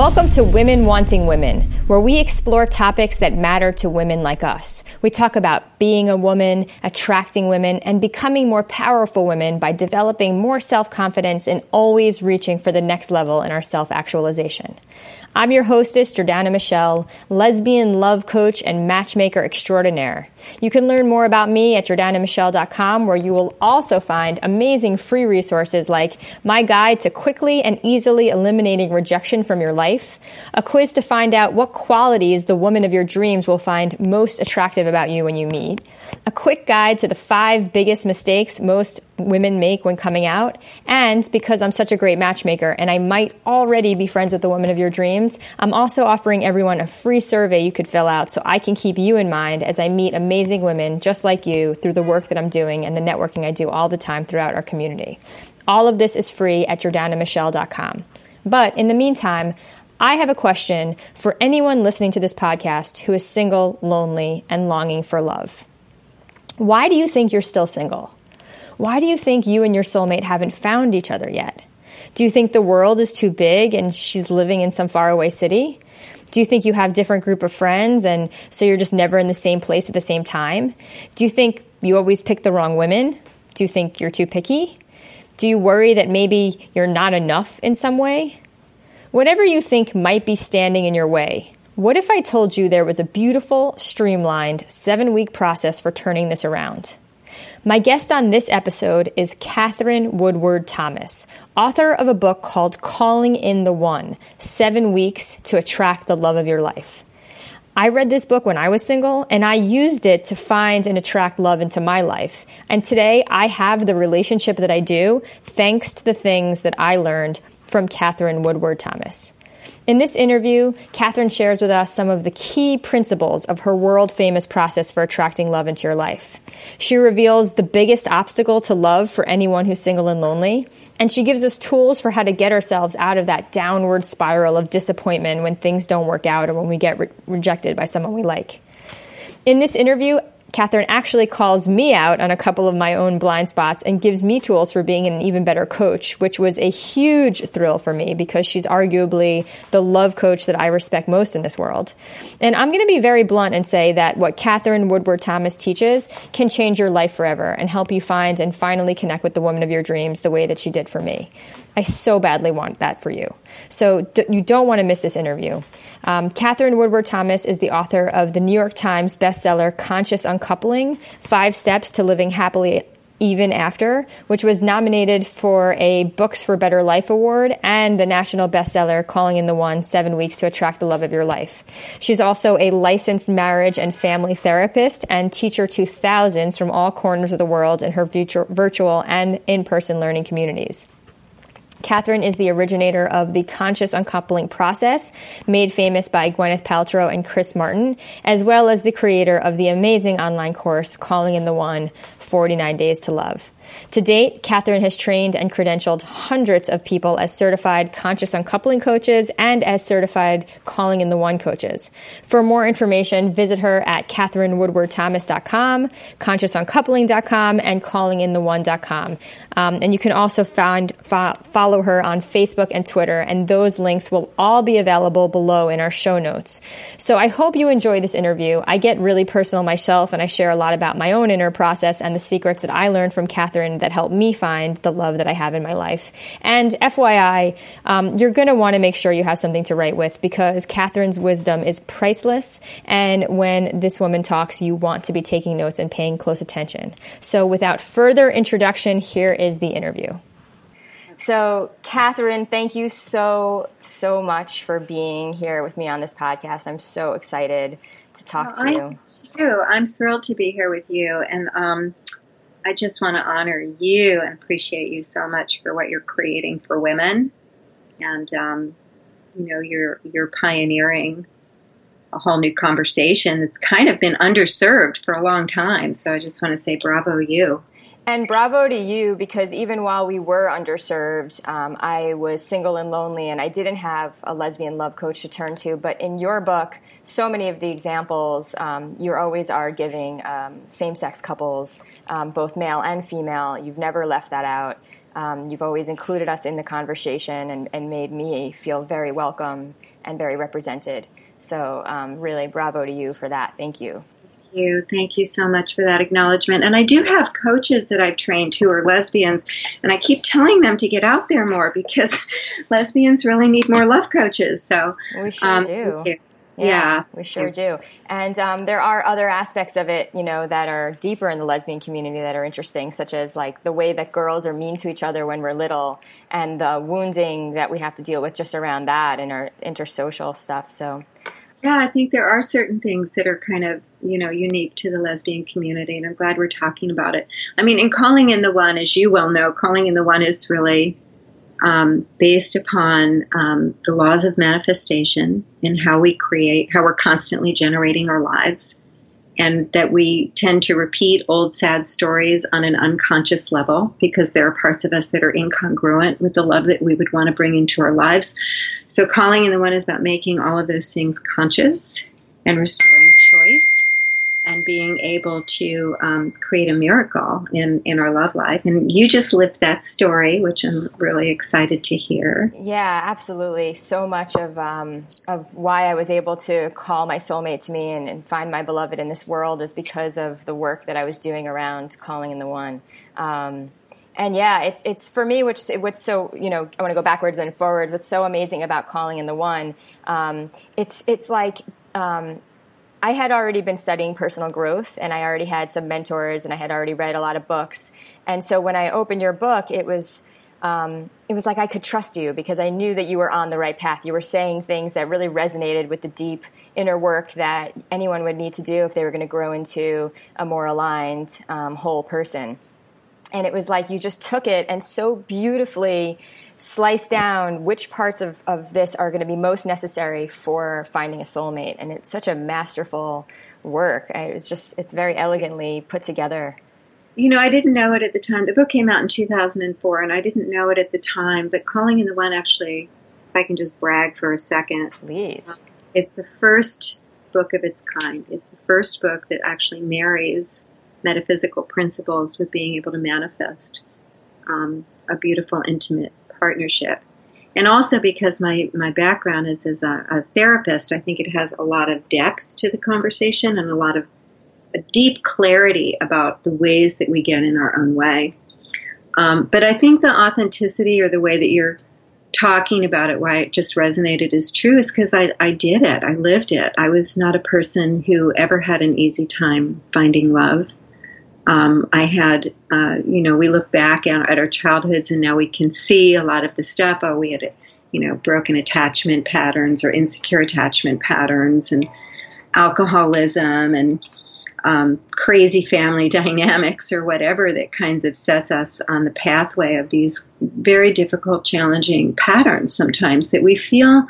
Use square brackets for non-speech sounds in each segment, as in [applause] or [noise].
Welcome to Women Wanting Women, where we explore topics that matter to women like us. We talk about being a woman, attracting women, and becoming more powerful women by developing more self confidence and always reaching for the next level in our self actualization. I'm your hostess, Jordana Michelle, lesbian love coach and matchmaker extraordinaire. You can learn more about me at jordanamichelle.com, where you will also find amazing free resources like my guide to quickly and easily eliminating rejection from your life, a quiz to find out what qualities the woman of your dreams will find most attractive about you when you meet, a quick guide to the five biggest mistakes most women make when coming out, and because I'm such a great matchmaker and I might already be friends with the woman of your dreams, I'm also offering everyone a free survey you could fill out so I can keep you in mind as I meet amazing women just like you through the work that I'm doing and the networking I do all the time throughout our community. All of this is free at jordanamichelle.com. But in the meantime, I have a question for anyone listening to this podcast who is single, lonely, and longing for love. Why do you think you're still single? Why do you think you and your soulmate haven't found each other yet? Do you think the world is too big and she's living in some faraway city? Do you think you have different group of friends and so you're just never in the same place at the same time? Do you think you always pick the wrong women? Do you think you're too picky? Do you worry that maybe you're not enough in some way? Whatever you think might be standing in your way, what if I told you there was a beautiful, streamlined, seven week process for turning this around? My guest on this episode is Katherine Woodward Thomas, author of a book called Calling in the One Seven Weeks to Attract the Love of Your Life. I read this book when I was single and I used it to find and attract love into my life. And today I have the relationship that I do thanks to the things that I learned from Katherine Woodward Thomas. In this interview, Katherine shares with us some of the key principles of her world famous process for attracting love into your life. She reveals the biggest obstacle to love for anyone who's single and lonely, and she gives us tools for how to get ourselves out of that downward spiral of disappointment when things don't work out or when we get re- rejected by someone we like. In this interview, Katherine actually calls me out on a couple of my own blind spots and gives me tools for being an even better coach, which was a huge thrill for me because she's arguably the love coach that I respect most in this world. And I'm going to be very blunt and say that what Katherine Woodward Thomas teaches can change your life forever and help you find and finally connect with the woman of your dreams the way that she did for me. I so badly want that for you. So d- you don't want to miss this interview. Um, Katherine Woodward Thomas is the author of the New York Times bestseller Conscious Uncoupling Five Steps to Living Happily even After, which was nominated for a Books for Better Life award and the national bestseller Calling in the One Seven Weeks to Attract the Love of Your Life. She's also a licensed marriage and family therapist and teacher to thousands from all corners of the world in her virtual and in person learning communities. Katherine is the originator of the conscious uncoupling process, made famous by Gwyneth Paltrow and Chris Martin, as well as the creator of the amazing online course, Calling in the One 49 Days to Love. To date, Katherine has trained and credentialed hundreds of people as certified conscious uncoupling coaches and as certified calling in the one coaches. For more information, visit her at katherinewoodwardthomas.com, consciousuncoupling.com, and callingintheone.com. Um, and you can also find fo- follow her on Facebook and Twitter, and those links will all be available below in our show notes. So I hope you enjoy this interview. I get really personal myself, and I share a lot about my own inner process and the secrets that I learned from Katherine Katherine that helped me find the love that I have in my life. And FYI, um, you're going to want to make sure you have something to write with because Katherine's wisdom is priceless. And when this woman talks, you want to be taking notes and paying close attention. So without further introduction, here is the interview. So, Katherine, thank you so, so much for being here with me on this podcast. I'm so excited to talk well, to you. Too. I'm thrilled to be here with you. And um, I just want to honor you and appreciate you so much for what you're creating for women, and um, you know you're you're pioneering a whole new conversation that's kind of been underserved for a long time. So I just want to say bravo you. And bravo to you because even while we were underserved, um, I was single and lonely and I didn't have a lesbian love coach to turn to. But in your book, so many of the examples um, you always are giving um, same-sex couples, um, both male and female. You've never left that out. Um, you've always included us in the conversation and, and, made me feel very welcome and very represented. So, um, really, bravo to you for that. Thank you. Thank you. Thank you so much for that acknowledgement. And I do have coaches that I've trained who are lesbians, and I keep telling them to get out there more because [laughs] lesbians really need more love coaches. So we sure um, do. Yeah, yeah, we sure do. And um, there are other aspects of it, you know, that are deeper in the lesbian community that are interesting, such as like the way that girls are mean to each other when we're little, and the wounding that we have to deal with just around that and our intersocial stuff. So, yeah, I think there are certain things that are kind of, you know, unique to the lesbian community, and I'm glad we're talking about it. I mean, in Calling in the One, as you well know, Calling in the One is really um, based upon um, the laws of manifestation and how we create, how we're constantly generating our lives, and that we tend to repeat old sad stories on an unconscious level because there are parts of us that are incongruent with the love that we would want to bring into our lives. So, calling in the one is about making all of those things conscious and restoring choice and being able to um, create a miracle in, in our love life. And you just lived that story, which I'm really excited to hear. Yeah, absolutely. So much of um, of why I was able to call my soulmate to me and, and, find my beloved in this world is because of the work that I was doing around calling in the one. Um, and yeah, it's it's for me, which what's so you know I want to go backwards and forwards. What's so amazing about calling in the one, um, it's it's like um, I had already been studying personal growth and I already had some mentors and I had already read a lot of books. And so when I opened your book, it was, um, it was like I could trust you because I knew that you were on the right path. You were saying things that really resonated with the deep inner work that anyone would need to do if they were going to grow into a more aligned, um, whole person. And it was like you just took it and so beautifully slice down which parts of, of this are going to be most necessary for finding a soulmate. And it's such a masterful work. It's just, it's very elegantly put together. You know, I didn't know it at the time. The book came out in 2004, and I didn't know it at the time. But Calling in the One actually, if I can just brag for a second. Please. It's the first book of its kind. It's the first book that actually marries metaphysical principles with being able to manifest um, a beautiful, intimate partnership. And also because my, my background is as a, a therapist, I think it has a lot of depth to the conversation and a lot of a deep clarity about the ways that we get in our own way. Um, but I think the authenticity or the way that you're talking about it, why it just resonated as true, is because I, I did it. I lived it. I was not a person who ever had an easy time finding love. Um, I had, uh, you know, we look back at, at, our childhoods and now we can see a lot of the stuff. Oh, we had, you know, broken attachment patterns or insecure attachment patterns and alcoholism and um, crazy family [laughs] dynamics or whatever that kinds of sets us on the pathway of these very difficult, challenging patterns sometimes that we feel,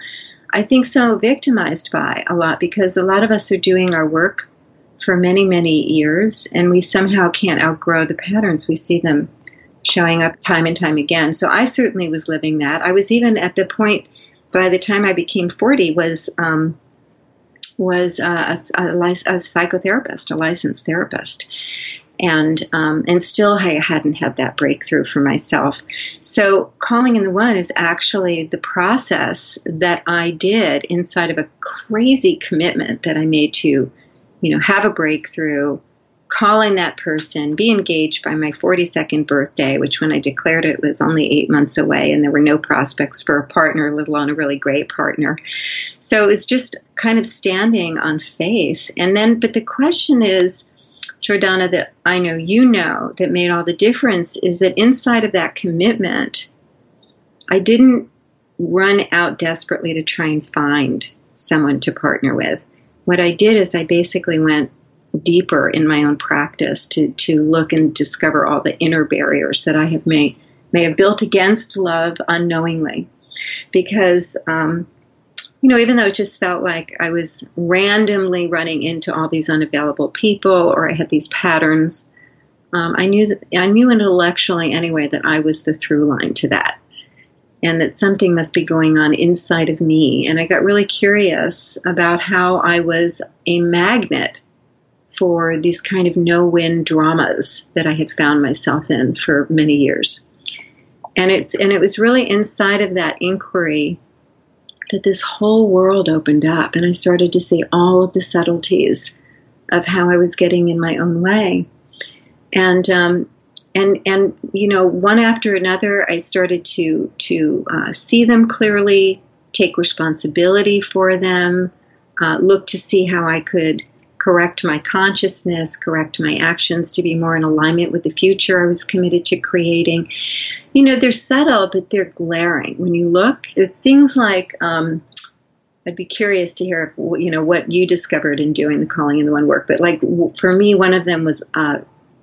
I think, so victimized by a lot because a lot of us are doing our work for many, many years, and we somehow can't outgrow the patterns. We see them showing up time and time again. So I certainly was living that. I was even at the point by the time I became 40 was um, was a, a, a, psychotherapist, a licensed therapist, and um, and still I hadn't had that breakthrough for myself. So calling in the one is actually the process that I did inside of a crazy commitment that I made to you know, have a breakthrough, calling that person, be engaged by my 42nd birthday, which when I declared it was only eight months away and there were no prospects for a partner, let alone a really great partner. So it was just kind of standing on faith. And then, but the question is, Jordana, that I know you know that made all the difference is that inside of that commitment, I didn't run out desperately to try and find someone to partner with what I did is I basically went deeper in my own practice to, to look and discover all the inner barriers that I have may, may have built against love unknowingly. Because, um, you know, even though it just felt like I was randomly running into all these unavailable people or I had these patterns, um, I knew that I knew intellectually anyway that I was the through line to that and that something must be going on inside of me. And I got really curious about how I was a magnet for these kind of no win dramas that I had found myself in for many years. And it's and it was really inside of that inquiry that this whole world opened up and I started to see all of the subtleties of how I was getting in my own way. And um, and and you know, one after another, I started to to uh, see them clearly, take responsibility for them, uh, look to see how I could correct my consciousness, correct my actions to be more in alignment with the future I was committed to creating. You know, they're subtle, but they're glaring. When you look, it's things like, um, I'd be curious to hear, you know, what you discovered in doing the calling in the one work. But like for me, one of them was uh,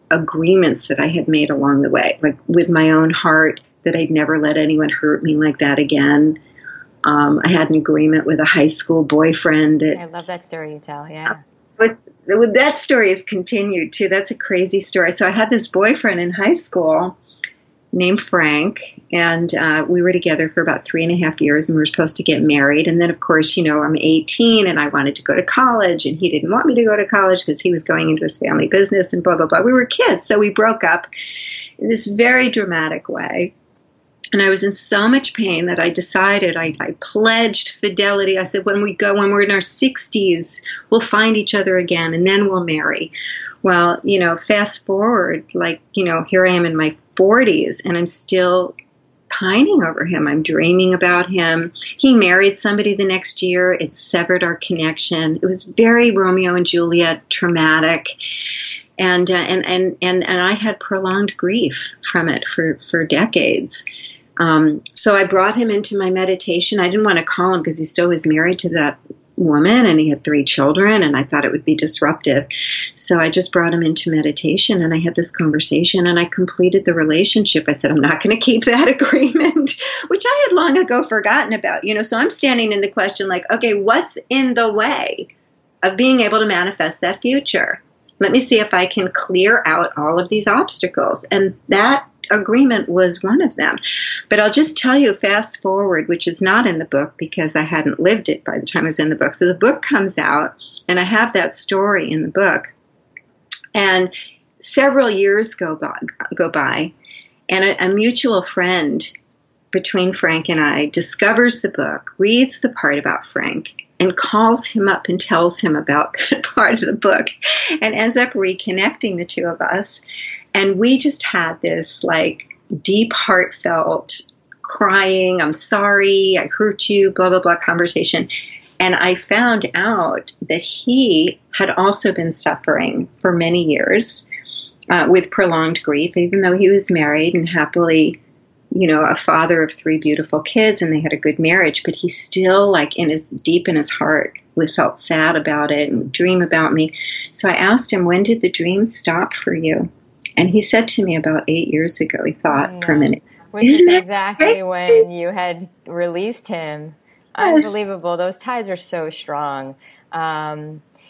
agreements that I had made along the way, like with my own heart that I'd never let anyone hurt me like that again. Um, I had an agreement with a high school boyfriend that I love that story you tell. Yeah. That story has continued too. That's a crazy story. So I had this boyfriend in high school named Frank, and uh, we were together for about three and a half years, and we were supposed to get married. And then, of course, you know, I'm 18, and I wanted to go to college, and he didn't want me to go to college because he was going into his family business, and blah blah blah. We were kids, so we broke up in this very dramatic way. And I was in so much pain that I decided, I, I, pledged fidelity. I said, when we go, when we're in our 60s, we'll find each other again and then we'll marry. Well, you know, fast forward, like, you know, here I am in my 40s and I'm still pining over him. I'm dreaming about him. He married somebody the next year. It severed our connection. It was very Romeo and Juliet traumatic. And, uh, and, and, and, and I had prolonged grief from it for, for decades. Um, so I brought him into my meditation. I didn't want to call him because he still was married to that woman and he had three children and I thought it would be disruptive. So I just brought him into meditation and I had this conversation and I completed the relationship. I said, I'm not going to keep that [laughs] agreement, which I had long ago forgotten about, you know, so I'm standing in the question like, okay, what's in the way of being able to manifest that future? Let me see if I can clear out all of these obstacles. And that agreement was one of them. But I'll just tell you, fast forward, which is not in the book because I hadn't lived it by the time it was in the book. So the book comes out, and I have that story in the book. And several years go by, go by and a, a mutual friend between Frank and I discovers the book, reads the part about Frank, and calls him up and tells him about [laughs] part of the book and ends up reconnecting the two of us. And we just had this like deep, heartfelt crying, I'm sorry, I hurt you, blah, blah, blah conversation. And I found out that he had also been suffering for many years uh, with prolonged grief, even though he was married and happily you know, a father of three beautiful kids and they had a good marriage, but he still, like, in his deep in his heart, was felt sad about it and dream about me. So I asked him, when did the dream stop for you? And he said to me about eight years ago, he thought for a minute. Which is exactly when you had released him. Yes. Unbelievable. Those ties are so strong. Um,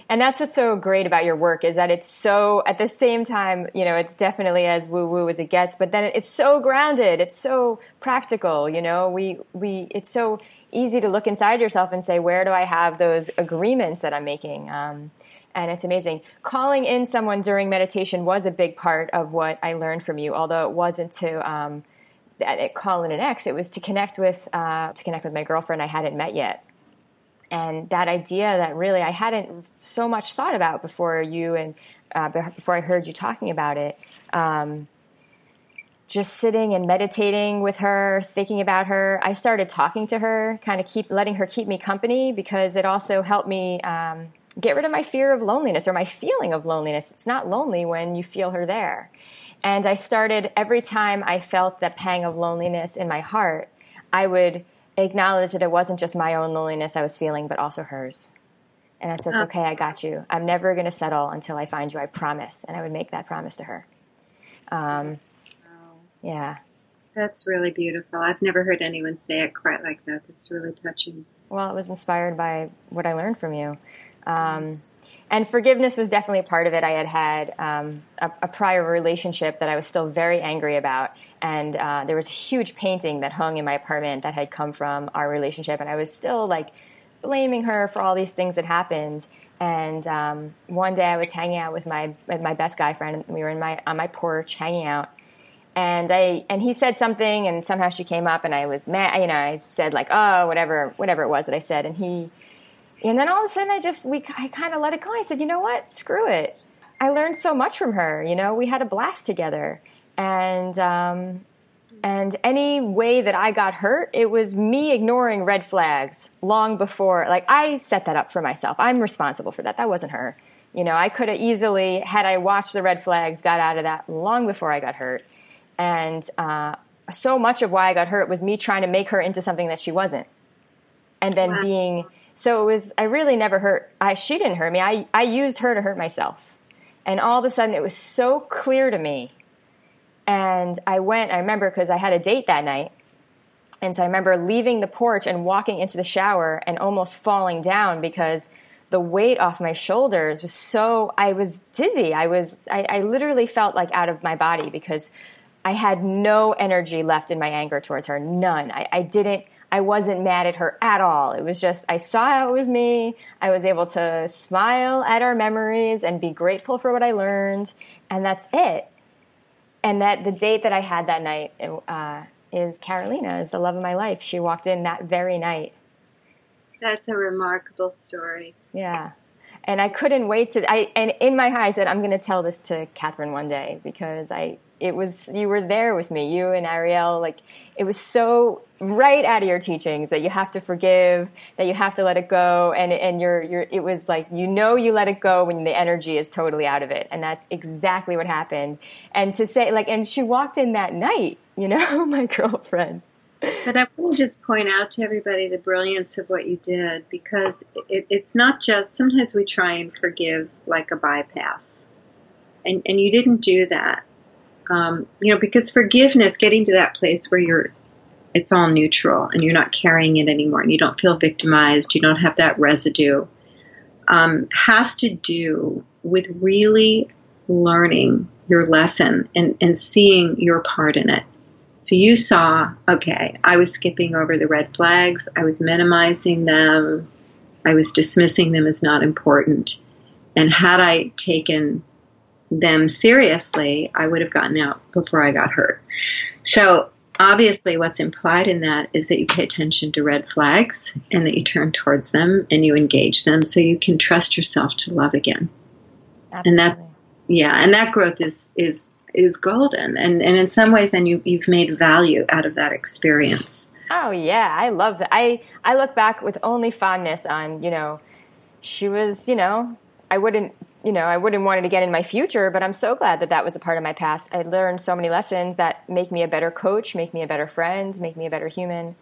and that's what's so great about your work is that it's so at the same time you know it's definitely as woo woo as it gets but then it's so grounded it's so practical you know we we it's so easy to look inside yourself and say where do i have those agreements that i'm making um, and it's amazing calling in someone during meditation was a big part of what i learned from you although it wasn't to um, call in an ex it was to connect with uh, to connect with my girlfriend i hadn't met yet and that idea that really I hadn't so much thought about before you and uh, before I heard you talking about it. Um, just sitting and meditating with her, thinking about her. I started talking to her, kind of keep letting her keep me company because it also helped me um, get rid of my fear of loneliness or my feeling of loneliness. It's not lonely when you feel her there. And I started every time I felt that pang of loneliness in my heart, I would acknowledge that it wasn't just my own loneliness I was feeling, but also hers. And I said, it's okay, I got you. I'm never going to settle until I find you, I promise. And I would make that promise to her. Um, yeah. That's really beautiful. I've never heard anyone say it quite like that. That's really touching. Well, it was inspired by what I learned from you. Um, and forgiveness was definitely a part of it. I had had um, a, a, prior relationship that I was still very angry about, and uh, there was a huge painting that hung in my apartment that had come from our relationship, and I was still like blaming her for all these things that happened. And um, one day I was hanging out with my with my best guy friend, and we were in my on my porch hanging out, and I and he said something, and somehow she came up, and I was mad. You know, I said like, oh, whatever, whatever it was that I said, and he, and then all of a sudden, I just we I kind of let it go. I said, you know what, screw it. I learned so much from her. You know, we had a blast together, and um, and any way that I got hurt, it was me ignoring red flags long before. Like I set that up for myself. I'm responsible for that. That wasn't her. You know, I could have easily, had I watched the red flags, got out of that long before I got hurt. And uh, so much of why I got hurt was me trying to make her into something that she wasn't. And then wow. being, so it was, I really never hurt, I, she didn't hurt me. I, I used her to hurt myself. And all of a sudden it was so clear to me. And I went, I remember because I had a date that night. And so I remember leaving the porch and walking into the shower and almost falling down because the weight off my shoulders was so, I was dizzy. I was, I, I literally felt like out of my body because I had no energy left in my anger towards her. None. I, I didn't, I wasn't mad at her at all. It was just, I saw how it was me. I was able to smile at our memories and be grateful for what I learned. And that's it. And that the date that I had that night uh, is Carolina, is the love of my life. She walked in that very night. That's a remarkable story. Yeah and I couldn't wait to. I and in my heart I said I'm going to tell this to Katherine one day because I it was you were there with me, you and Ariel. Like it was so right out of your teachings that you have to forgive, that you have to let it go, and and you're you're. It was like you know you let it go when the energy is totally out of it, and that's exactly what happened. And to say like, and she walked in that night, [laughs] you know, my girlfriend but I want to just point out to everybody the brilliance of what you did because it, it's not just sometimes we try and forgive like a bypass, and and you didn't do that. Um, you know, because forgiveness, getting to that place where you're, it's all neutral and you're not carrying it anymore, and you don't feel victimized, you don't have that residue, um, has to do with really learning your lesson and, and seeing your part in it. So you saw, okay, I was skipping over the red flags, I was minimizing them, I was dismissing them as not important. And had I taken them seriously, I would have gotten out before I got hurt. So obviously, what's implied in that is that you pay attention to red flags and that you turn towards them and you engage them so you can trust yourself to love again. Absolutely. And that's yeah, and that growth is is is golden. And, and in some ways, then you, you've made value out of that experience. Oh yeah, I love that. I, I look back with only fondness on, you know, she was, you know, I wouldn't, you know, I wouldn't want it again in my future, but I'm so glad that that was a part of my past. I learned so many lessons that make me a better coach, make me a better friend, make me a better human.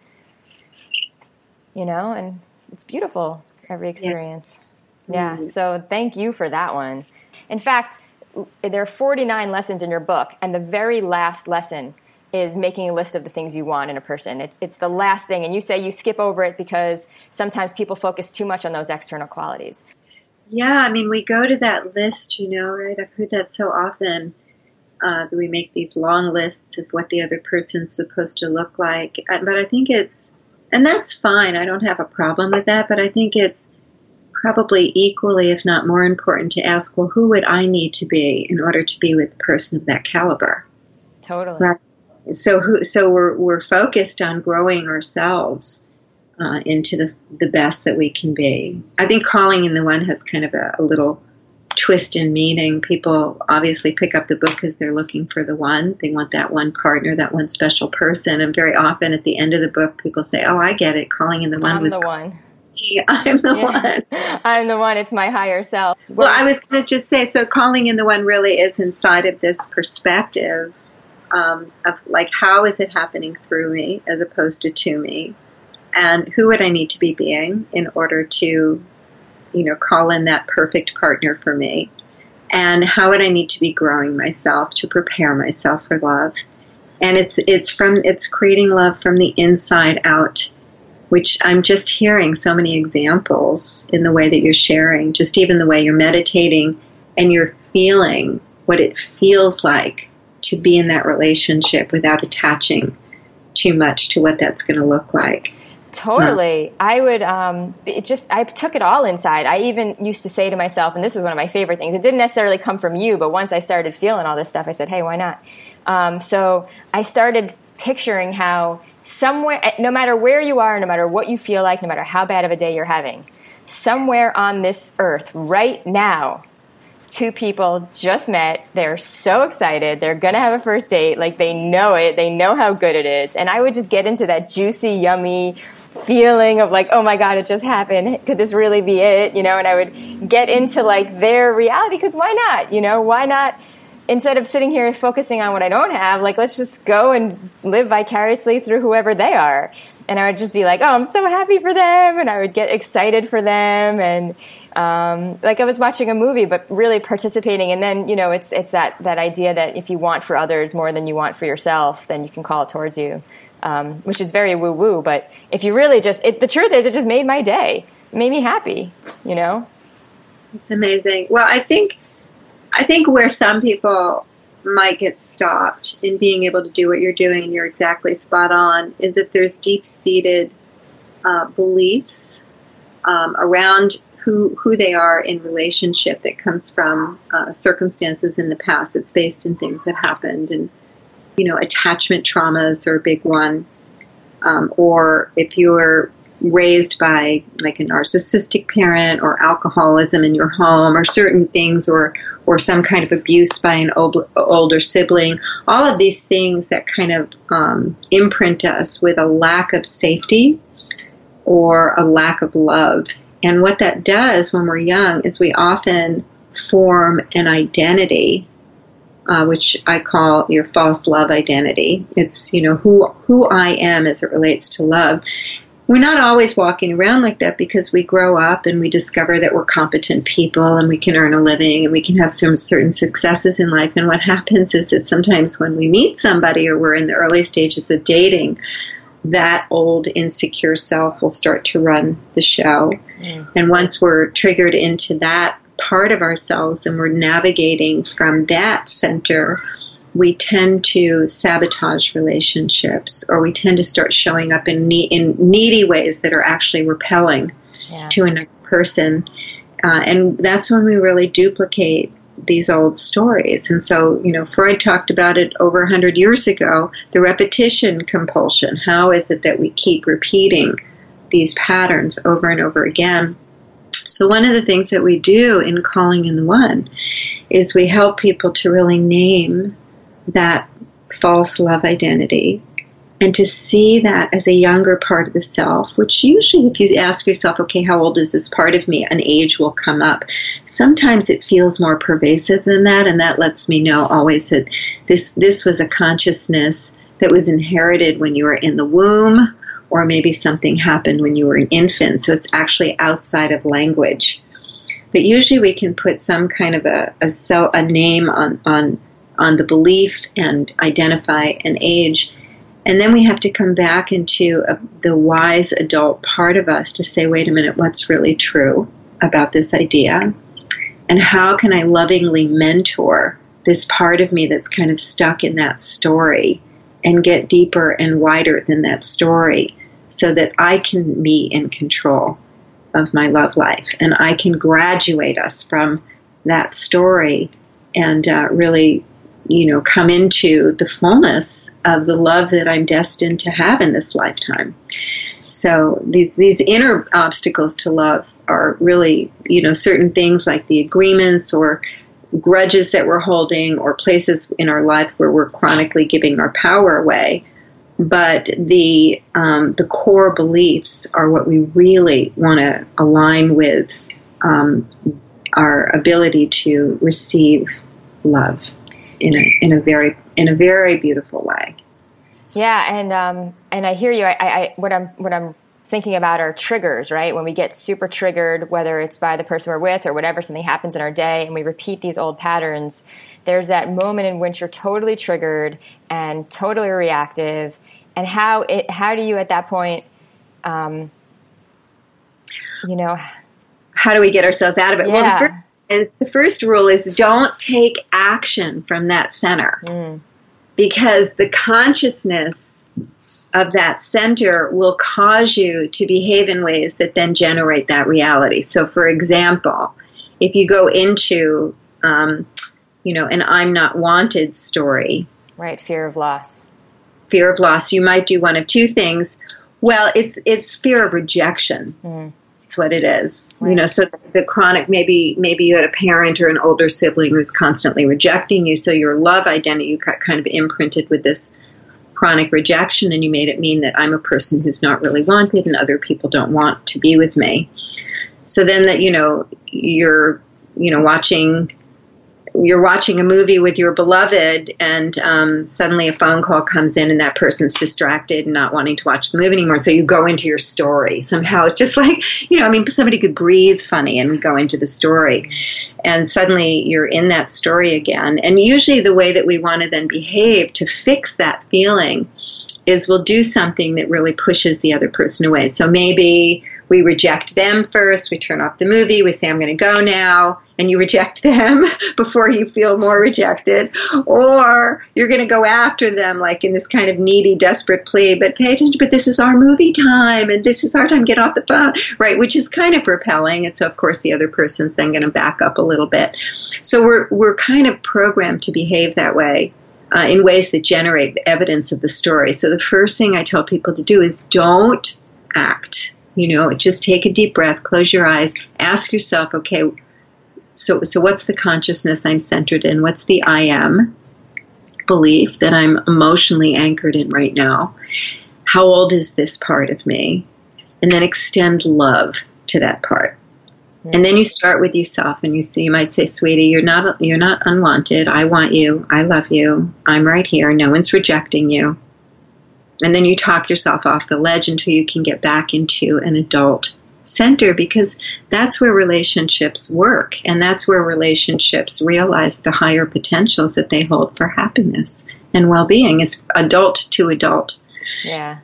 You know, and it's beautiful every experience. Yeah. yeah. Mm-hmm. So thank you for that one. In fact, there are 49 lessons in your book, and the very last lesson is making a list of the things you want in a person. It's, it's the last thing, and you say you skip over it because sometimes people focus too much on those external qualities. Yeah, I mean, we go to that list, you know, right? I've heard that so often. Uh, that we make these long lists of what the other person's supposed to look like. Uh, but I think it's, and that's fine. I don't have a problem with that. But I think it's probably equally, if not more important, to ask, well, who would I need to be in order to be with a person of that caliber? Totally. Right? So, who, so we're, we're focused on growing ourselves uh, into the, the best that we can be. I think calling in the one has kind of a, a little twist in meaning. People obviously pick up the book because they're looking for the one. They want that one partner, that one special person. And very often at the end of the book, people say, "Oh, I get it. Calling in the one I'm was the one." [laughs] I'm the yeah. one. [laughs] I'm the one. It's my higher self. Well, I was going to just say, so calling in the one really is inside of this perspective um, of like, how is it happening through me as opposed to to me? And who would I need to be being in order to, you know, call in that perfect partner for me? And how would I need to be growing myself to prepare myself for love? And it's it's from it's creating love from the inside out which I'm just hearing so many examples in the way that you're sharing, just even the way you're meditating and you're feeling what it feels like to be in that relationship without attaching too much to what that's going to look like. Totally. I would, um, it just, I took it all inside. I even used to say to myself, and this was one of my favorite things, it didn't necessarily come from you, but once I started feeling all this stuff, I said, hey, why not? Um, so I started picturing how somewhere, eh, no matter where you are, no matter what you feel like, no matter how bad of a day you're having, somewhere on this earth right now, two people just met. They're so excited. They're going to have a first date. Like they know it. They know how good it is. And I would just get into that juicy, yummy feeling of like, oh my God, it just happened. Could this really be it? You know, and I would get into like their reality because why not? You know, why not? Instead of sitting here focusing on what I don't have, like let's just go and live vicariously through whoever they are. And I would just be like, oh, I'm so happy for them. And I would get excited for them. And, um, like I was watching a movie, but really participating. And then, you know, it's, it's that, that idea that if you want for others more than you want for yourself, then you can call it towards you. Um, which is very woo woo, but if you really just, it, the truth is it just made my day. It made me happy, you know? It's amazing. Well, I think, I think where some people might get stopped in being able to do what you're doing, and you're exactly spot on, is that there's deep seated uh, beliefs um, around who who they are in relationship that comes from uh, circumstances in the past. It's based in things that happened, and you know, attachment traumas are a big one. Um, or if you're raised by like a narcissistic parent or alcoholism in your home or certain things or or some kind of abuse by an old, older sibling all of these things that kind of um, imprint us with a lack of safety or a lack of love and what that does when we're young is we often form an identity, uh, which I call your false love identity. It's you know who who I am as it relates to love. We're not always walking around like that because we grow up and we discover that we're competent people and we can earn a living and we can have some certain successes in life. And what happens is that sometimes when we meet somebody or we're in the early stages of dating, that old insecure self will start to run the show. And once we're triggered into that part of ourselves and we're navigating from that center, we tend to sabotage relationships or we tend to start showing up in, ne- in needy ways that are actually repelling yeah. to another person. Uh, and that's when we really duplicate these old stories. And so, you know, Freud talked about it over 100 years ago the repetition compulsion. How is it that we keep repeating these patterns over and over again? So, one of the things that we do in Calling in the One is we help people to really name that false love identity and to see that as a younger part of the self, which usually, if you ask yourself, okay, how old is this part of me, an age will come up. Sometimes it feels more pervasive than that, and that lets me know always that this this was a consciousness that was inherited when you were in the womb, or maybe something happened when you were an infant. So it's actually outside of language. But usually, we can put some kind of a a, a name on on on the belief and identify an age and then we have to come back into a, the wise adult part of us to say, wait a minute, what's really true about this idea? And how can I lovingly mentor this part of me that's kind of stuck in that story and get deeper and wider than that story so that I can be in control of my love life and I can graduate us from that story and uh, really you know, come into the fullness of the love that I'm destined to have in this lifetime. So these these inner obstacles to love are really, you know, certain things like the agreements or grudges that we're holding or places in our life where we're chronically giving our power away. But the um, the core beliefs are what we really want to align with um, our ability to receive love in a in a very in a very beautiful way. Yeah, and um, and I hear you. I, I what I'm what I'm thinking about are triggers, right? When we get super triggered, whether it's by the person we're with or whatever, something happens in our day, and we repeat these old patterns. There's that moment in which you're totally triggered and totally reactive, and how it how do you at that point, um, you know, how do we get ourselves out of it? Yeah. Well, the first is the first rule is don't take action from that center. Mm. Because the consciousness of that center will cause you to behave in ways that then generate that reality. So, for example, if you go into, um, you know, an I'm not wanted story, right, fear of loss, fear of loss, you might do one of two things. Well, it's it's fear of rejection. Mm. That's what it is. Right. You know, so the, the, chronic maybe maybe you had a parent or an older sibling who's constantly rejecting you, so your love identity you got kind of imprinted with this chronic rejection, and you made it mean that I'm a person who's not really wanted, and other people don't want to be with me. So then that you know you're you know watching you're watching a movie with your beloved and um, suddenly a phone call comes in and that person's distracted and not wanting to watch the movie anymore. So you go into your story. Somehow it's just [laughs] like you know i mean somebody could breathe funny and we go into the story. And suddenly you're in that story again. And usually the way that we want to then behave to fix that feeling is we'll do something that really pushes the other person away. So maybe we reject them first, we turn off the movie, we say, I'm going to go now, and you reject [laughs] them before you feel more rejected. Or you're going to go after them, like in this kind of needy, desperate plea, but pay attention, but this is our movie time, and this is our time, get off the phone, right? Which is kind of repelling. And so, of course, the other person's then going to back up a little bit. So we're, we're kind of programmed to behave that way. Uh, in ways that generate evidence of the story. So, the first thing I tell people to do is don't act you know, just take a deep breath, close your eyes, ask yourself, okay, so so what's the consciousness I'm centered in? What's the I am belief that I'm emotionally anchored in right now? How old is this part of me? And then extend love to that part. And then you start with yourself, and you see, you might say, "Sweetie, you're not you're not unwanted. I want you. I love you. I'm right here. No one's rejecting you and then you talk yourself off the ledge until you can get back into an adult center because that's where relationships work and that's where relationships realize the higher potentials that they hold for happiness and well-being is adult to adult yeah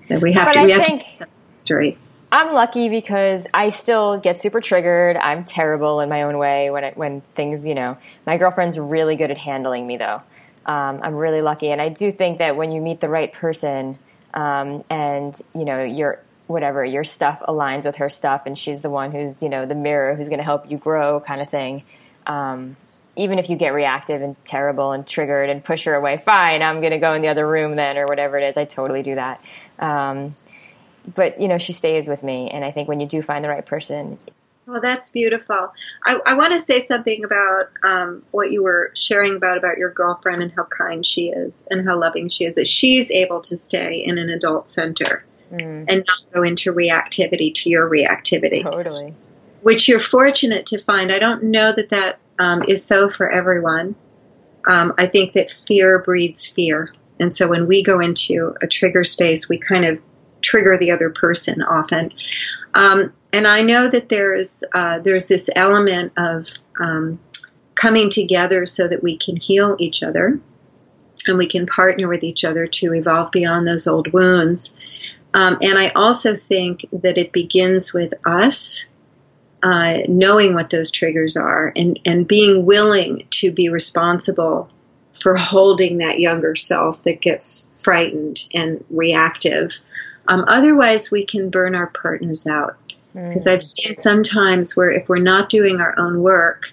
so we have but to I we have to straight I'm lucky because I still get super triggered. I'm terrible in my own way when it, when things, you know. My girlfriend's really good at handling me though um, I'm really lucky. And I do think that when you meet the right person, um, and you know your whatever your stuff aligns with her stuff, and she's the one who's you know the mirror who's going to help you grow, kind of thing. Um, even if you get reactive and terrible and triggered and push her away, fine, I'm going to go in the other room then, or whatever it is. I totally do that. Um, but you know, she stays with me, and I think when you do find the right person, well, that's beautiful. I, I want to say something about um, what you were sharing about about your girlfriend and how kind she is and how loving she is. That she's able to stay in an adult center mm. and not go into reactivity to your reactivity. Totally. Which you're fortunate to find. I don't know that that um, is so for everyone. Um, I think that fear breeds fear, and so when we go into a trigger space, we kind of trigger the other person often. Um, and I know that there's uh, there's this element of um, coming together so that we can heal each other and we can partner with each other to evolve beyond those old wounds. Um, and I also think that it begins with us uh, knowing what those triggers are and, and being willing to be responsible for holding that younger self that gets frightened and reactive. Um, otherwise, we can burn our partners out. Because I've seen sometimes where if we're not doing our own work,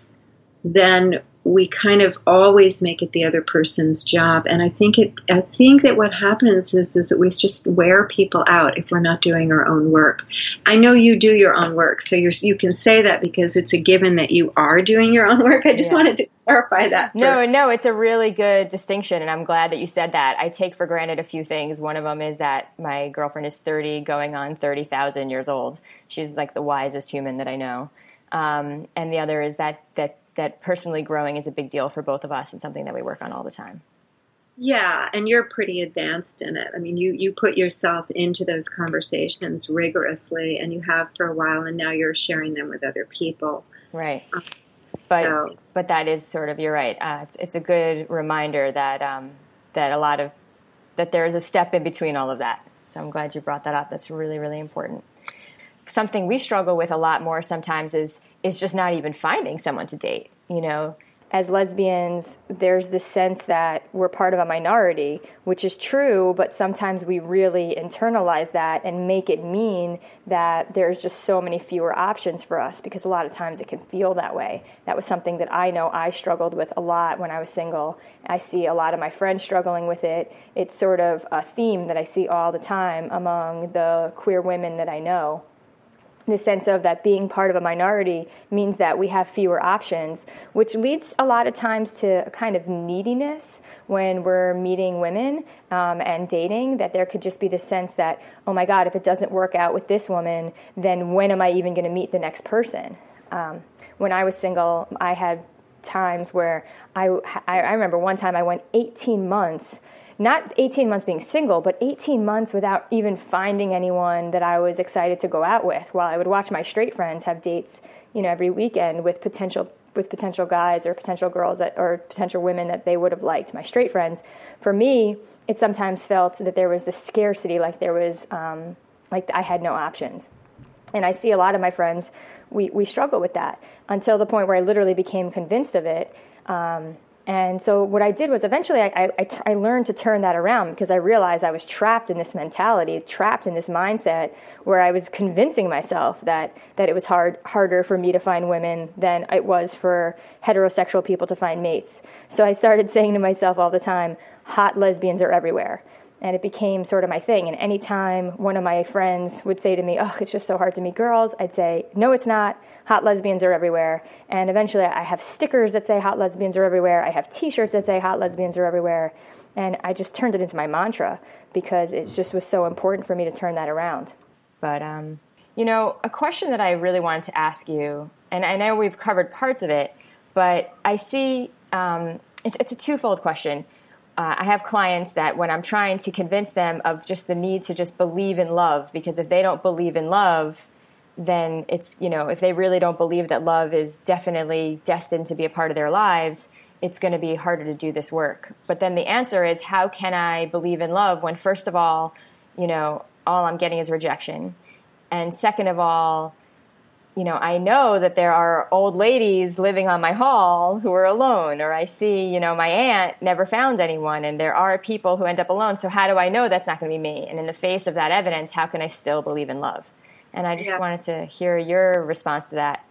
then we kind of always make it the other person's job. And I think it, I think that what happens is, is that we just wear people out if we're not doing our own work. I know you do your own work, so you you can say that because it's a given that you are doing your own work. I just yeah. wanted to clarify that. For- no, no, it's a really good distinction, and I'm glad that you said that. I take for granted a few things. One of them is that my girlfriend is 30, going on 30,000 years old. She's like the wisest human that I know. Um, and the other is that that that personally growing is a big deal for both of us and something that we work on all the time. Yeah, and you're pretty advanced in it. I mean, you you put yourself into those conversations rigorously, and you have for a while, and now you're sharing them with other people. Right. Um, but so. but that is sort of you're right. Uh, it's, it's, a good reminder that um, that a lot of that there is a step in between all of that. So I'm glad you brought that up. That's really really important something we struggle with a lot more sometimes is is just not even finding someone to date. You know, as lesbians, there's this sense that we're part of a minority, which is true, but sometimes we really internalize that and make it mean that there's just so many fewer options for us because a lot of times it can feel that way. That was something that I know I struggled with a lot when I was single. I see a lot of my friends struggling with it. It's sort of a theme that I see all the time among the queer women that I know the sense of that being part of a minority means that we have fewer options, which leads a lot of times to a kind of neediness when we're meeting women um, and dating. That there could just be the sense that, oh my God, if it doesn't work out with this woman, then when am I even going to meet the next person? Um, when I was single, I had times where I, I remember one time I went 18 months not 18 months being single, but 18 months without even finding anyone that I was excited to go out with. While I would watch my straight friends have dates, you know, every weekend with potential with potential guys or potential girls that, or potential women that they would have liked, my straight friends. For me, it sometimes felt that there was a scarcity, like there was, um, like I had no options. And I see a lot of my friends, we, we struggle with that until the point where I literally became convinced of it. Um, and so what I did was eventually I, I, I, learned to turn that around because I realized I was trapped in this mentality, trapped in this mindset where I was convincing myself that, that it was hard, harder for me to find women than it was for heterosexual people to find mates. So I started [laughs] saying to myself all the time, hot lesbians are everywhere and it became sort of my thing. And anytime one of my friends would say to me, "Oh, it's just so hard to meet girls," I'd say, "No, it's not. Hot lesbians are everywhere." And eventually, I have stickers that say "Hot lesbians are everywhere." I have T-shirts that say "Hot lesbians are everywhere," and I just turned it into my mantra because it just was so important for me to turn that around. But um, you know, a question that I really wanted to ask you, and I know we've covered parts of it, but I see um, it, it's a twofold question uh, I have clients that when I'm trying to convince them of just the need to just believe in love, because if they don't believe in love, then it's, you know, if they really don't believe that love is definitely destined to be a part of their lives, it's going to be harder to do this work. But then the answer is, how can I believe in love when, first of all, you know, all I'm getting is rejection? And second of all, you know, I know that there are old ladies living on my hall who are alone, or I see, you know, my aunt never found anyone, and there are people who end up alone. So how do I know that's not going to be me? And in the face of that evidence, how can I still believe in love? And I just wanted to hear your response to that.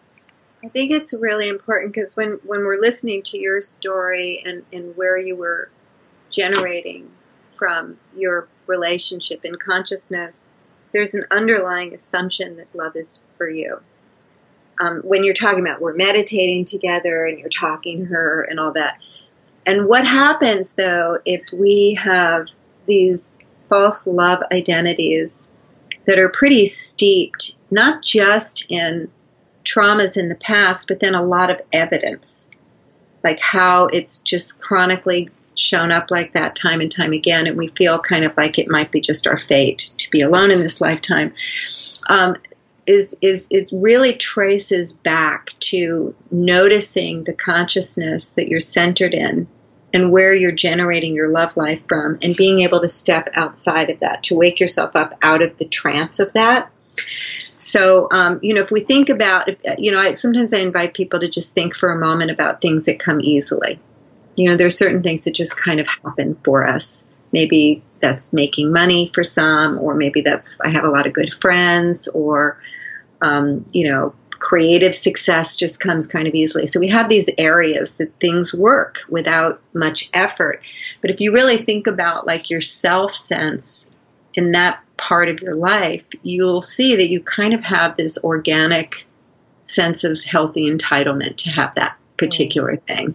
I think it's really important because when, when we're listening to your story and, and where you were generating from your relationship in consciousness, there's an underlying assumption that love is for you um, when you're talking about we're meditating together and you're talking to her and all that. And what happens though if we have these false love identities that are pretty steeped, not just in traumas in the past, but then a lot of evidence, like how it's just chronically shown up like that time and time again, and we feel kind of like it might be just our fate to be alone in this lifetime. Um, is is it really traces back to noticing the consciousness that you're centered in and where you're generating your love life from and being able to step outside of that to wake yourself up out of the trance of that. So um, you know if we think about you know I, sometimes i invite people to just think for a moment about things that come easily. You know there's certain things that just kind of happen for us. Maybe that's making money for some or maybe that's i have a lot of good friends or um, you know, creative success just comes kind of easily. So we have these areas that things work without much effort. But if you really think about like your self sense in that part of your life, you'll see that you kind of have this organic sense of healthy entitlement to have that particular mm. thing.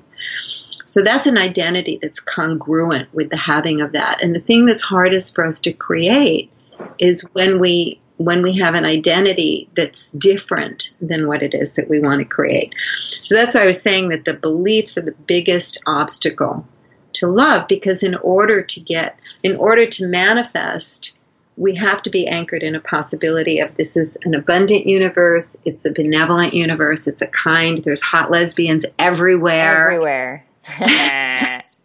So that's an identity that's congruent with the having of that. And the thing that's hardest for us to create is when we when we have an identity that's different than what it is that we want to create. So that's why I was saying that the beliefs are the biggest obstacle to love because in order to get, in order to manifest, we have to be anchored in a possibility of this is an abundant universe, it's a benevolent universe, it's a kind, there's hot lesbians everywhere. Everywhere. [laughs] [laughs]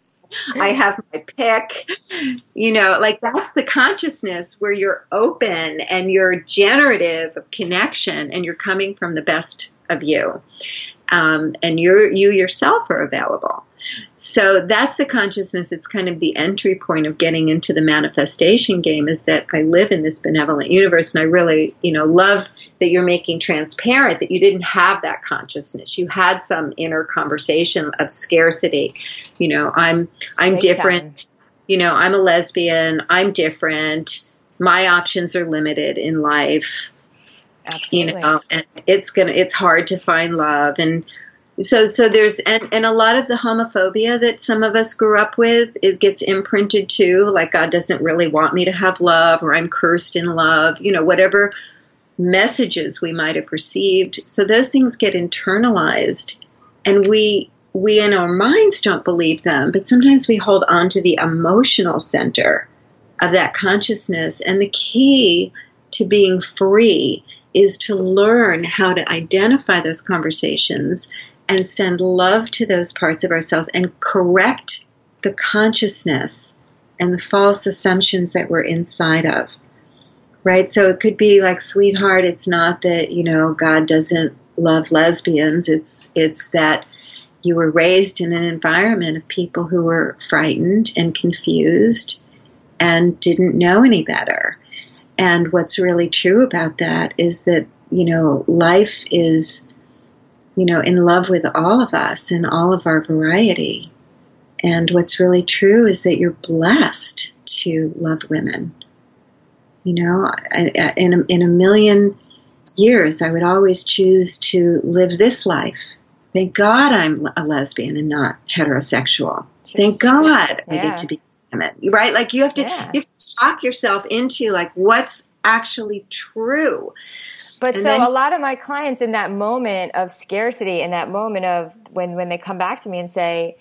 I have my pick. You know, like that's the consciousness where you're open and you're generative of connection and you're coming from the best of you. Um, and you you yourself are available. So that's the consciousness. It's kind of the entry point of getting into the manifestation game. Is that I live in this benevolent universe, and I really, you know, love that you're making transparent that you didn't have that consciousness. You had some inner conversation of scarcity. You know, I'm I'm Big different. Time. You know, I'm a lesbian. I'm different. My options are limited in life. Absolutely. You know, and it's gonna it's hard to find love. And so so there's and, and a lot of the homophobia that some of us grew up with it gets imprinted too like god doesn't really want me to have love or i'm cursed in love you know whatever messages we might have received so those things get internalized and we we in our minds don't believe them but sometimes we hold on to the emotional center of that consciousness. And the key to being free is to learn how to identify those conversations and send love to those parts of ourselves and correct the consciousness and the false assumptions that we're inside of. Right? So it could be like, sweetheart, it's not that, you know, God doesn't love lesbians. It's it's that you were raised in an environment of people who were frightened and confused and didn't know any better. And what's really true about that is that, you know, life is, you know, in love with all of us and all of our variety. And what's really true is that you're blessed to love women. You know, in a, in a million years, I would always choose to live this life. Thank God I'm a lesbian and not heterosexual. Thank God yeah. I get to be feminine, right? Like you have to, yeah. you have to talk yourself into like what's actually true. But and so then, a lot of my clients in that moment of scarcity, in that moment of when when they come back to me and say,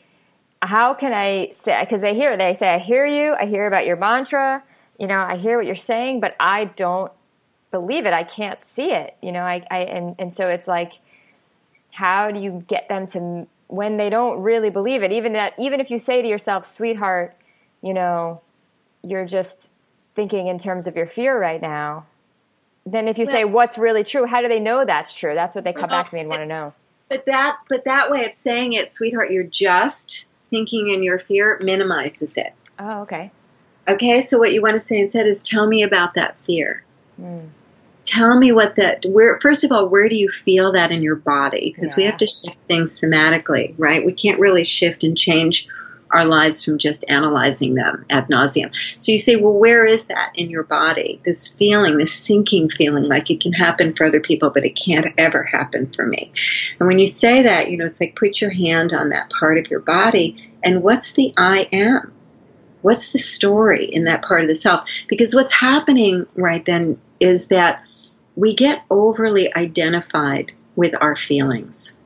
"How can I say?" Because they hear they say, "I hear you. I hear about your mantra. You know, I hear what you're saying, but I don't believe it. I can't see it. You know, I, I and and so it's like, how do you get them to when they don't really believe it, even that, even if you say to yourself, sweetheart, you know, you're just thinking in terms of your fear right now, then if you well, say what's really true, how do they know that's true? That's what they come well, back to me and want to know. But that, but that way of saying it, sweetheart, you're just thinking in your fear minimizes it. Oh, okay. Okay, so what you want to say instead is tell me about that fear. Mm tell me what that where first of all where do you feel that in your body? Because yeah. we have to shift things somatically right? We can't really shift and change our lives from just analyzing them ad nauseum so you say well where is that in your body? This feeling this sinking feeling like it can happen for other people but it can't ever happen for me. And when you say that you know it's like put your hand on that part of your body and what's the i am what's the story in that part of the self because what's happening right then is that we get overly identified with our feelings.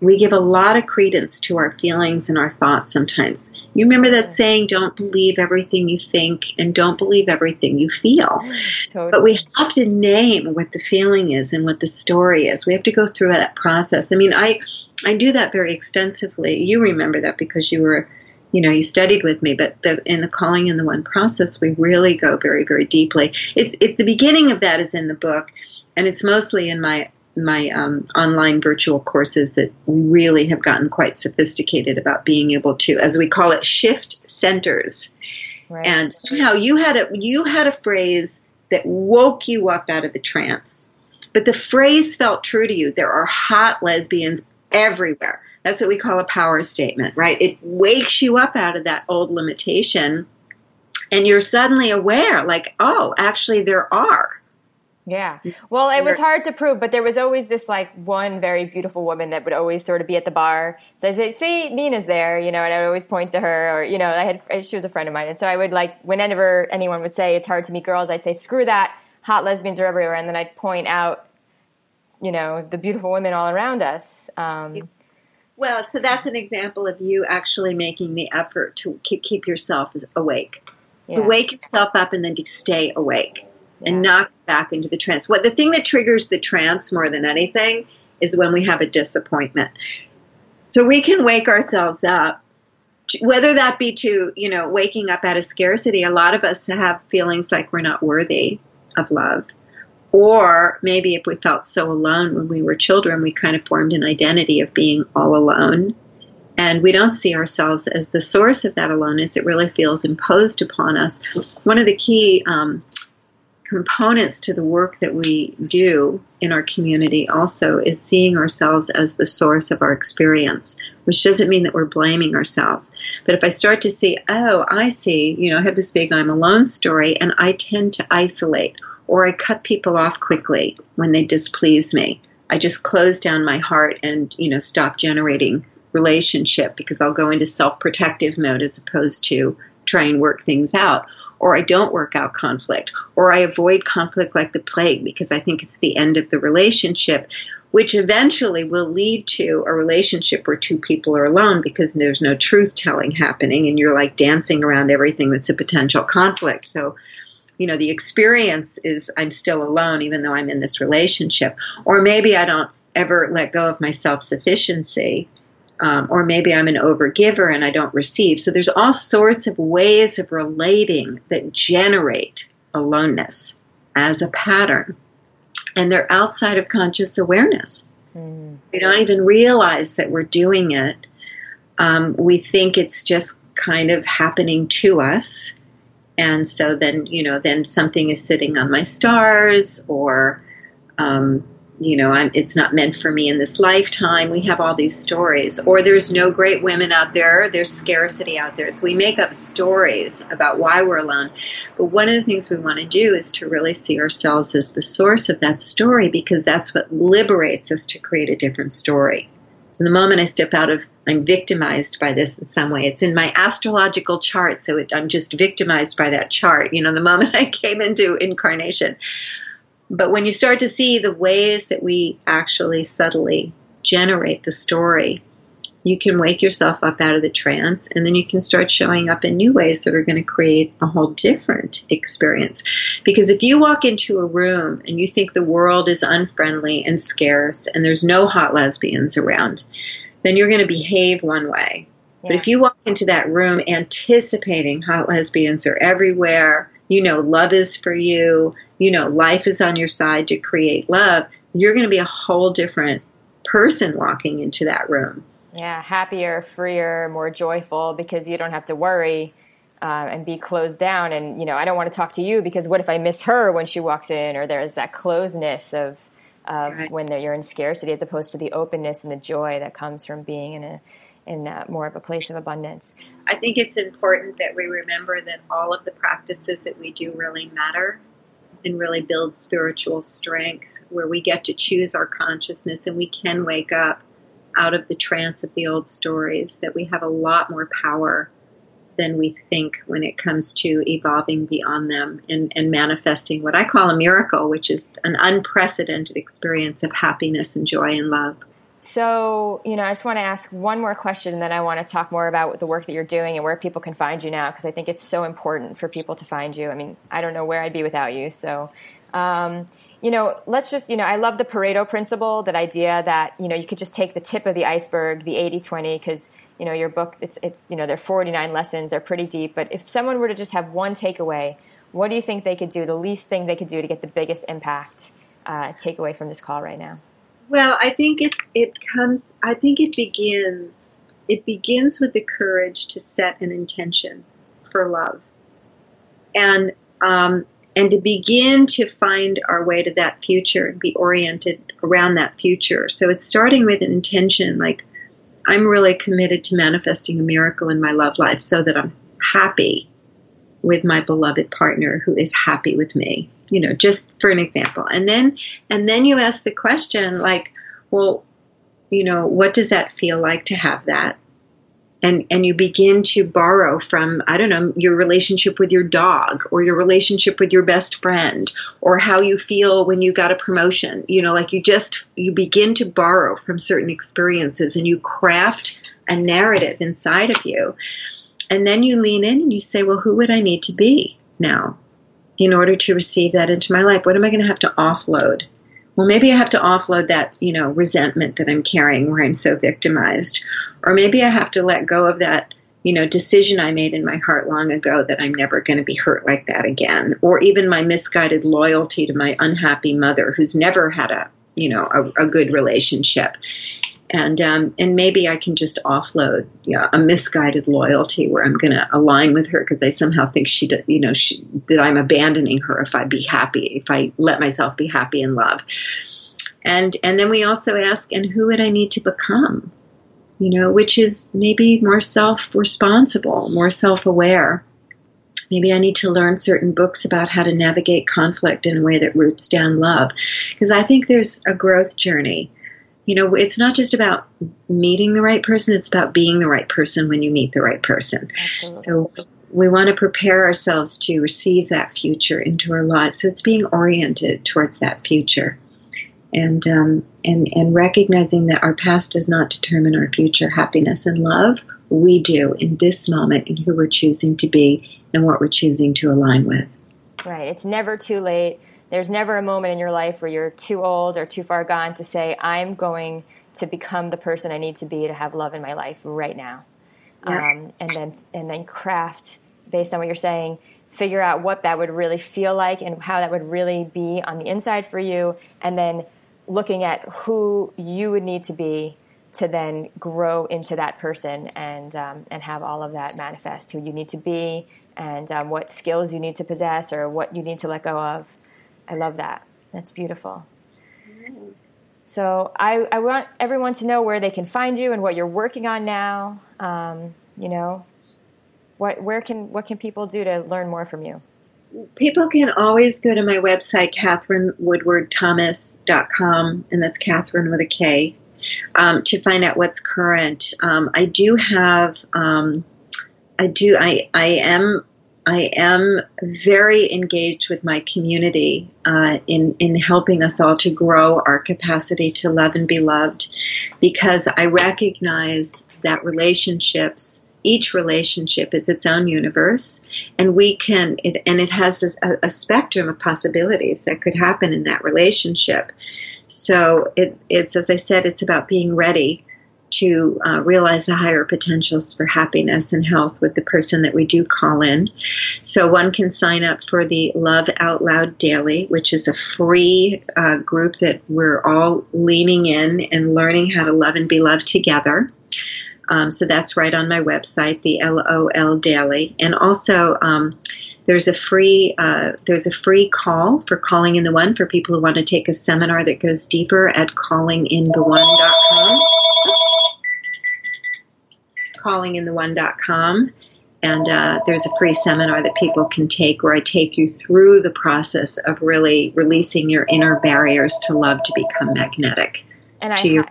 We give a lot of credence to our feelings and our thoughts sometimes. You remember that saying, don't believe everything you think and don't believe everything you feel. Totally. But we have to name what the feeling is and what the story is. We have to go through that process. I mean, I, I do that very extensively. You remember that because you were you know, you studied with me, but the, in the calling in the one process, we really go very, very deeply. It, it, the beginning of that is in the book, and it's mostly in my my um, online virtual courses that we really have gotten quite sophisticated about being able to, as we call it, shift centers. Right. And somehow you had a you had a phrase that woke you up out of the trance, but the phrase felt true to you. There are hot lesbians everywhere. That's what we call a power statement, right? It wakes you up out of that old limitation and you're suddenly aware, like, oh, actually, there are. Yeah. Well, it was hard to prove, but there was always this like one very beautiful woman that would always sort of be at the bar. So I say, see, Nina's there, you know, and I would always point to her or, you know, I had, she was a friend of mine. And so I would like, whenever anyone would say it's hard to meet girls, I'd say, screw that. Hot lesbians are everywhere. And then I'd point out, you know, the beautiful women all around us. Um, well, so that's an example of you actually making the effort to keep, keep yourself awake. Yeah. To wake yourself up and then to stay awake yeah. and not back into the trance. What the thing that triggers the trance more than anything is when we have a disappointment. So we can wake ourselves up, whether that be to, you know, waking up out of scarcity. A lot of us have feelings like we're not worthy of love Or maybe if we felt so alone when we were children, we kind of formed an identity of being all alone. And we don't see ourselves as the source of that aloneness. It really feels imposed upon us. One of the key um, components to the work that we do in our community also is seeing ourselves as the source of our experience, which doesn't mean that we're blaming ourselves. But if I start to see, oh, I see, you know, I have this big I'm alone story, and I tend to isolate or I cut people off quickly when they displease me. I just close down my heart and, you know, stop generating relationship because I'll go into self protective mode as opposed to try and work things out or I don't work out conflict, or I avoid conflict like the plague because I think it's the end of the relationship, which eventually will lead to a relationship where two people are alone because there's no truth telling happening and you're like dancing around everything that's a potential conflict. So, you know, the experience is I'm still alone even though I'm in this relationship. Or maybe I don't ever let go of my self sufficiency um, or maybe I'm an overgiver and I don't receive. So there's all sorts of ways of relating that generate aloneness as a pattern, and they're outside of conscious awareness. Mm. We don't even realize that we're doing it. Um, we think it's just kind of happening to us. And so then, you know, then something is sitting on my stars, or um, you know, I'm, it's not meant for me in this lifetime. We have all these stories. Or there's no great women out there. There's scarcity out there. So we make up stories about why we're alone. But one of the things we want to do is to really see ourselves as the source of that story because that's what liberates us to create a different story. So the moment I step out of, I'm victimized by this in some way. It's in my astrological chart, so it, I'm just victimized by that chart. You know, the moment [laughs] I came into incarnation, but when you start to see the ways that we actually subtly generate the story, you can wake yourself up out of the trance and then you can start showing up in new ways that are going to create a whole different experience. Because if you walk into a room and you think the world is unfriendly and scarce and there's no hot lesbians around, then you're going to behave one way. Yeah. But if you walk into that room anticipating hot lesbians are everywhere, you know, love is for you, you know, life is on your side to create love, you're going to be a whole different person walking into that room. Yeah, happier, freer, more joyful because you don't have to worry uh, and be closed down. And, you know, I don't want to talk to you because what if I miss her when she walks in? Or there's that closeness of, of right. when you're in scarcity as opposed to the openness and the joy that comes from being in a in uh, more of a place of abundance. I think it's important that we remember that all of the practices that we do really matter and really build spiritual strength where we get to choose our consciousness and we can wake up out of the trance of the old stories, that we have a lot more power than we think when it comes to evolving beyond them and, and manifesting what I call a miracle, which is an unprecedented experience of happiness and joy and love. So, you know, I just want to ask one more question, and then I want to talk more about the work that you're doing and where people can find you now, because I think it's so important for people to find you. I mean, I don't know where I'd be without you. So, um, you know, let's just, you know, I love the Pareto principle, that idea that, you know, you could just take the tip of the iceberg, the 80 20, because, you know, your book, it's, it's, you know, there are 49 lessons, they're pretty deep. But if someone were to just have one takeaway, what do you think they could do, the least thing they could do to get the biggest impact uh, takeaway from this call right now? Well, I think it it comes. I think it begins. It begins with the courage to set an intention for love, and um, and to begin to find our way to that future and be oriented around that future. So it's starting with an intention, like I'm really committed to manifesting a miracle in my love life, so that I'm happy with my beloved partner who is happy with me you know just for an example and then and then you ask the question like well you know what does that feel like to have that and and you begin to borrow from i don't know your relationship with your dog or your relationship with your best friend or how you feel when you got a promotion you know like you just you begin to borrow from certain experiences and you craft a narrative inside of you and then you lean in and you say well who would i need to be now in order to receive that into my life? What am I going to have to offload? Well, maybe I have to offload that, you know, resentment that I'm carrying where I'm so victimized. Or maybe I have to let go of that you know, decision I made in my heart long ago that I'm never going to be hurt like that again, or even my misguided loyalty to my unhappy mother who's never had a, you know, a, a good relationship. And um, and maybe I can just offload you know, a misguided loyalty where I'm going to align with her because I somehow think she, you know, she, that I'm abandoning her if I be happy, if I let myself be happy in love. And and then we also ask, and who would I need to become? you know, which is maybe more self responsible, more self aware. Maybe I need to learn certain books about how to navigate conflict in a way that roots down love. Because I think there's a growth journey. You know, it's not just about meeting the right person, it's about being the right person when you meet the right person. Absolutely. So we want to prepare ourselves to receive that future into our lives. So it's being oriented towards that future and um, and and recognizing that our past does not determine our future happiness and love. We do in this moment in who we're choosing to be and what we're choosing to align with. Right. It's never too late. There's never a moment in your life where you're too old or too far gone to say, I'm going to become the person I need to be to have love in my life right now. Yeah. Um, and then and then craft based on what you're saying figure out what that would really feel like and how that would really be on the inside for you and then looking at who you would need to be to then grow into that person and um, and have all of that manifest who you need to be and um, what skills you need to possess or what you need to let go of. I love that. That's beautiful. So I, I want everyone to know where they can find you and what you're working on now. Um, you know, what where can what can people do to learn more from you? people can always go to my website, KatherineWoodwardThomas.com, and that's Katherine with a K, um, to find out what's current. Um, I do have, um, I do, I, I am, I am very engaged with my community uh, in in helping us all to grow our capacity to love and be loved, because I recognize that relationships each relationship is its own universe and we can it, and it has a, a, spectrum of possibilities that could happen in that relationship. So it's it's as i said it's about being ready to uh, realize the higher potentials for happiness and health with the person that we do call in. So one can sign up for the Love Out Loud Daily, which is a free uh, group that we're all leaning in and learning how to love and be loved together. Um, so that's right on my website, the LOL Daily, and also. Um, there's a free uh, there's a free call for calling in the one for people who want to take a seminar that goes deeper at callingintheone.com callingintheone.com and uh, there's a free seminar that people can take where I take you through the process of really releasing your inner barriers to love to become magnetic and to I your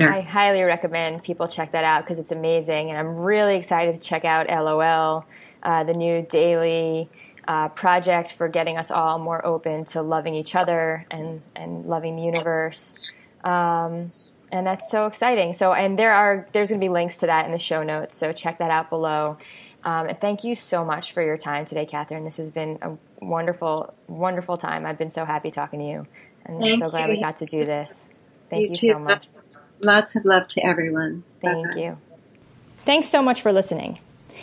I highly recommend people check that out because it's amazing, and I'm really excited to check out LOL, uh, the new daily uh, project for getting us all more open to loving each other and and loving the universe. Um, and that's so exciting. So, and there are there's going to be links to that in the show notes. So check that out below. Um, and thank you so much for your time today, Katherine. This has been a wonderful, wonderful time. I've been so happy talking to you, and thank I'm so glad you. we got to do this. Thank you, you so much. Lots of love to everyone. Thank Bye-bye. you. Thanks so much for listening.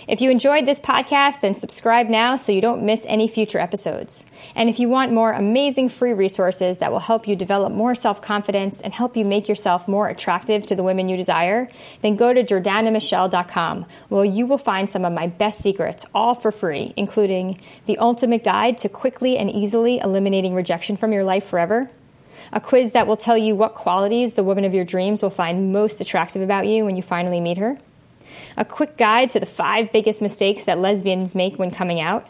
If you enjoyed this podcast, then subscribe now so you don't miss any future episodes. And if you want more amazing free resources that will help you develop more self confidence and help you make yourself more attractive to the women you desire, then go to jordanamichelle.com where you will find some of my best secrets, all for free, including the ultimate guide to quickly and easily eliminating rejection from your life forever a quiz that will tell you what qualities the woman of your dreams will find most attractive about you when you finally meet her, a quick guide to the five biggest mistakes that lesbians make when coming out,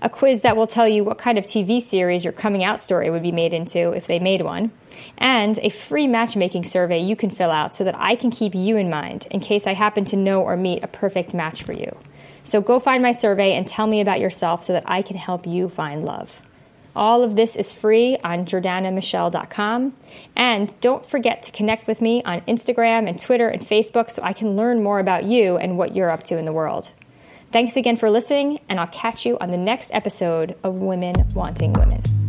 a quiz that will tell you what kind of TV series your coming out story would be made into if they made one, and a free matchmaking survey you can fill out so that I can keep you in mind in case I happen to know or meet a perfect match for you. So go find my survey and tell me about yourself so that I can help you find love. All of this is free on jordanamichelle.com. And don't forget to connect with me on Instagram and Twitter and Facebook so I can learn more about you and what you're up to in the world. Thanks again for listening, and I'll catch you on the next episode of Women Wanting Women.